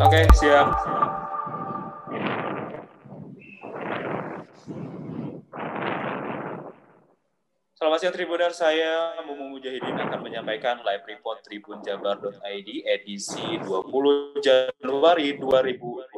Oke, siap. Selamat siang Tribuner, saya Mumu Mujahidin akan menyampaikan live report tribunjabar.id edisi 20 Januari 2021.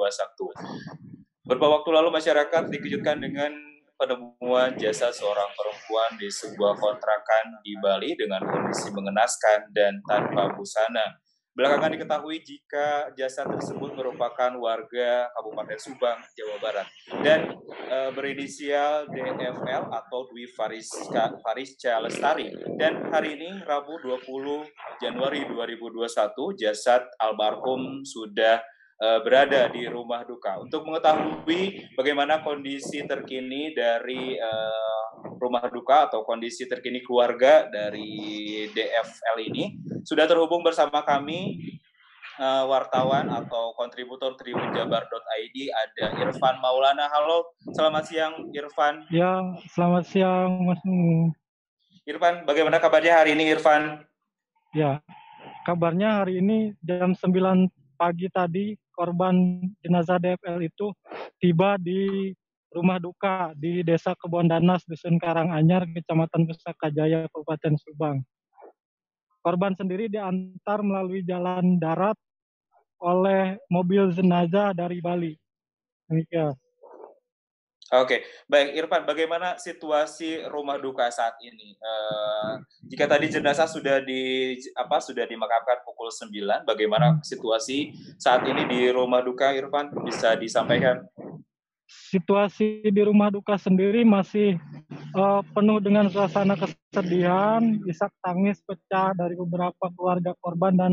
Beberapa waktu lalu masyarakat dikejutkan dengan penemuan jasa seorang perempuan di sebuah kontrakan di Bali dengan kondisi mengenaskan dan tanpa busana. Belakangan diketahui jika jasa tersebut merupakan warga Kabupaten Subang, Jawa Barat dan e, berinisial DFL atau Dwi Fariska, Farisca Lestari. Dan hari ini Rabu 20 Januari 2021 jasad almarhum sudah uh, berada di rumah duka. Untuk mengetahui bagaimana kondisi terkini dari uh, rumah duka atau kondisi terkini keluarga dari DFL ini, sudah terhubung bersama kami uh, wartawan atau kontributor tribunjabar.id ada Irfan Maulana. Halo, selamat siang Irfan. Ya, selamat siang Mas. Irfan, bagaimana kabarnya hari ini Irfan? Ya, kabarnya hari ini jam 9 pagi tadi korban jenazah DFL itu tiba di rumah duka di Desa Kebon Danas, Dusun Karanganyar, Kecamatan Pusaka Jaya, Kabupaten Subang. Korban sendiri diantar melalui jalan darat oleh mobil jenazah dari Bali. Demikian. Oke, baik Irfan, bagaimana situasi rumah duka saat ini? Uh, jika tadi jenazah sudah di apa sudah dimakamkan pukul 9, bagaimana situasi saat ini di rumah duka Irfan bisa disampaikan? Situasi di rumah duka sendiri masih uh, penuh dengan suasana kesedihan, isak tangis pecah dari beberapa keluarga korban dan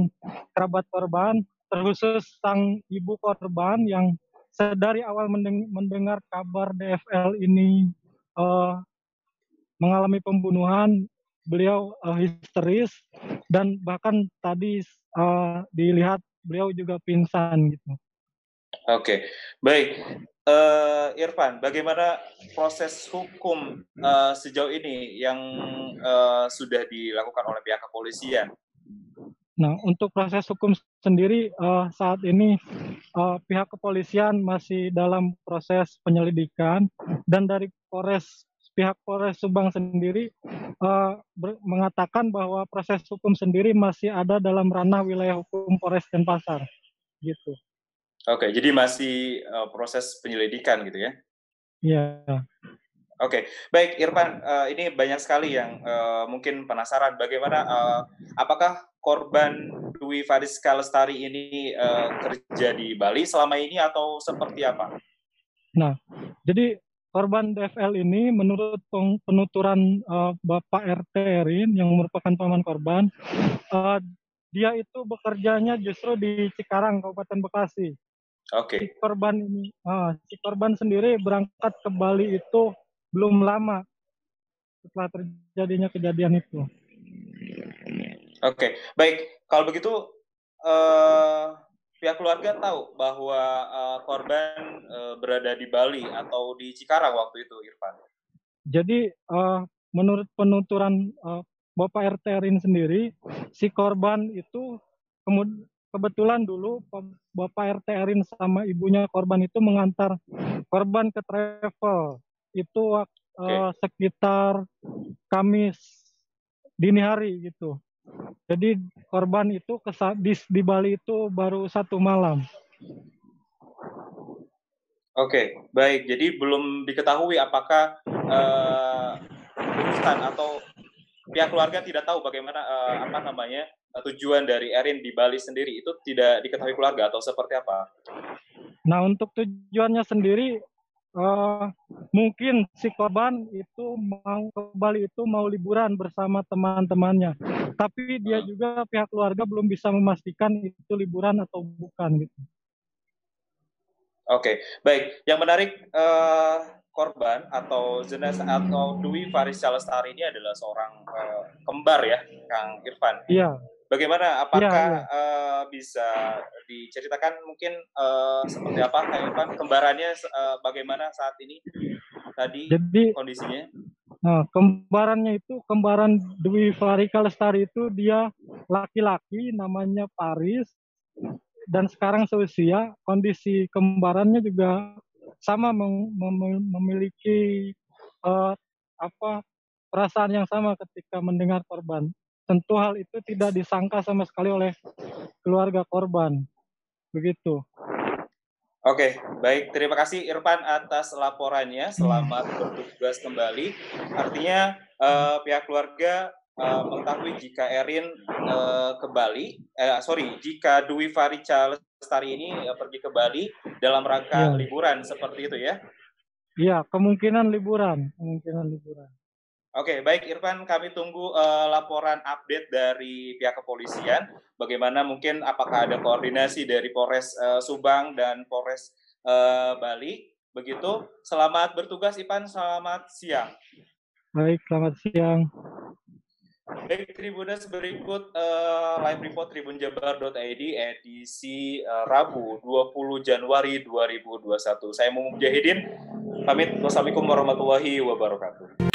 kerabat korban, terkhusus sang ibu korban yang dari awal mendengar kabar DFL ini uh, mengalami pembunuhan, beliau uh, histeris dan bahkan tadi uh, dilihat beliau juga pingsan gitu. Oke, baik. Uh, Irfan, bagaimana proses hukum uh, sejauh ini yang uh, sudah dilakukan oleh pihak kepolisian? Nah, untuk proses hukum sendiri uh, saat ini uh, pihak kepolisian masih dalam proses penyelidikan dan dari Polres pihak Polres Subang sendiri uh, mengatakan bahwa proses hukum sendiri masih ada dalam ranah wilayah hukum Polres Denpasar, gitu. Oke, jadi masih uh, proses penyelidikan gitu ya? Iya. Oke, okay. baik Irfan, uh, ini banyak sekali yang uh, mungkin penasaran bagaimana, uh, apakah korban Dwi Faris Kalestari ini uh, kerja di Bali selama ini atau seperti apa? Nah, jadi korban DFL ini menurut penuturan uh, Bapak RT Erin yang merupakan paman korban, uh, dia itu bekerjanya justru di Cikarang, Kabupaten Bekasi. Oke. Okay. Si korban ini, uh, si korban sendiri berangkat ke Bali itu belum lama setelah terjadinya kejadian itu. Oke, baik. Kalau begitu uh, pihak keluarga tahu bahwa uh, korban uh, berada di Bali atau di Cikarang waktu itu, Irfan. Jadi uh, menurut penuturan uh, Bapak RT Rin sendiri, si korban itu kebetulan dulu Bapak RT Erin sama ibunya korban itu mengantar korban ke travel itu okay. uh, sekitar Kamis dini hari gitu. Jadi korban itu ke di, di Bali itu baru satu malam. Oke, okay, baik. Jadi belum diketahui apakah uh, atau pihak keluarga tidak tahu bagaimana uh, apa namanya tujuan dari Erin di Bali sendiri itu tidak diketahui keluarga atau seperti apa? Nah untuk tujuannya sendiri uh, mungkin si korban itu mau ke Bali itu mau liburan bersama teman-temannya. Tapi dia juga pihak keluarga belum bisa memastikan itu liburan atau bukan gitu. Oke, okay. baik. Yang menarik uh, korban atau jenazah atau Dwi Faris Lestari ini adalah seorang uh, kembar ya, Kang Irfan. Iya. Bagaimana? Apakah ya, ya. Uh, bisa diceritakan mungkin uh, seperti apa, Kak Irfan? Kembarannya uh, bagaimana saat ini? Tadi Jadi, kondisinya? Nah, kembarannya itu kembaran Dwi Farika Lestari itu dia laki-laki namanya Paris. dan sekarang seusia kondisi kembarannya juga sama mem mem memiliki uh, apa perasaan yang sama ketika mendengar korban. Tentu hal itu tidak disangka sama sekali oleh keluarga korban. Begitu. Oke, baik. Terima kasih Irfan atas laporannya. Selamat bertugas kembali. Artinya uh, pihak keluarga uh, mengetahui jika Erin uh, ke Bali, eh, sorry, jika Dwi Farica Lestari ini uh, pergi ke Bali dalam rangka ya. liburan seperti itu ya? Iya, kemungkinan liburan, kemungkinan liburan. Oke, baik Irfan, kami tunggu uh, laporan update dari pihak kepolisian. Bagaimana mungkin apakah ada koordinasi dari Polres uh, Subang dan Polres uh, Bali? Begitu. Selamat bertugas Ipan, selamat siang. Baik, selamat siang. Baik, Tribunas berikut uh, live report tribunjabar.id edisi uh, Rabu 20 Januari 2021. Saya Mumu Mujahidin, pamit. Wassalamualaikum warahmatullahi wabarakatuh.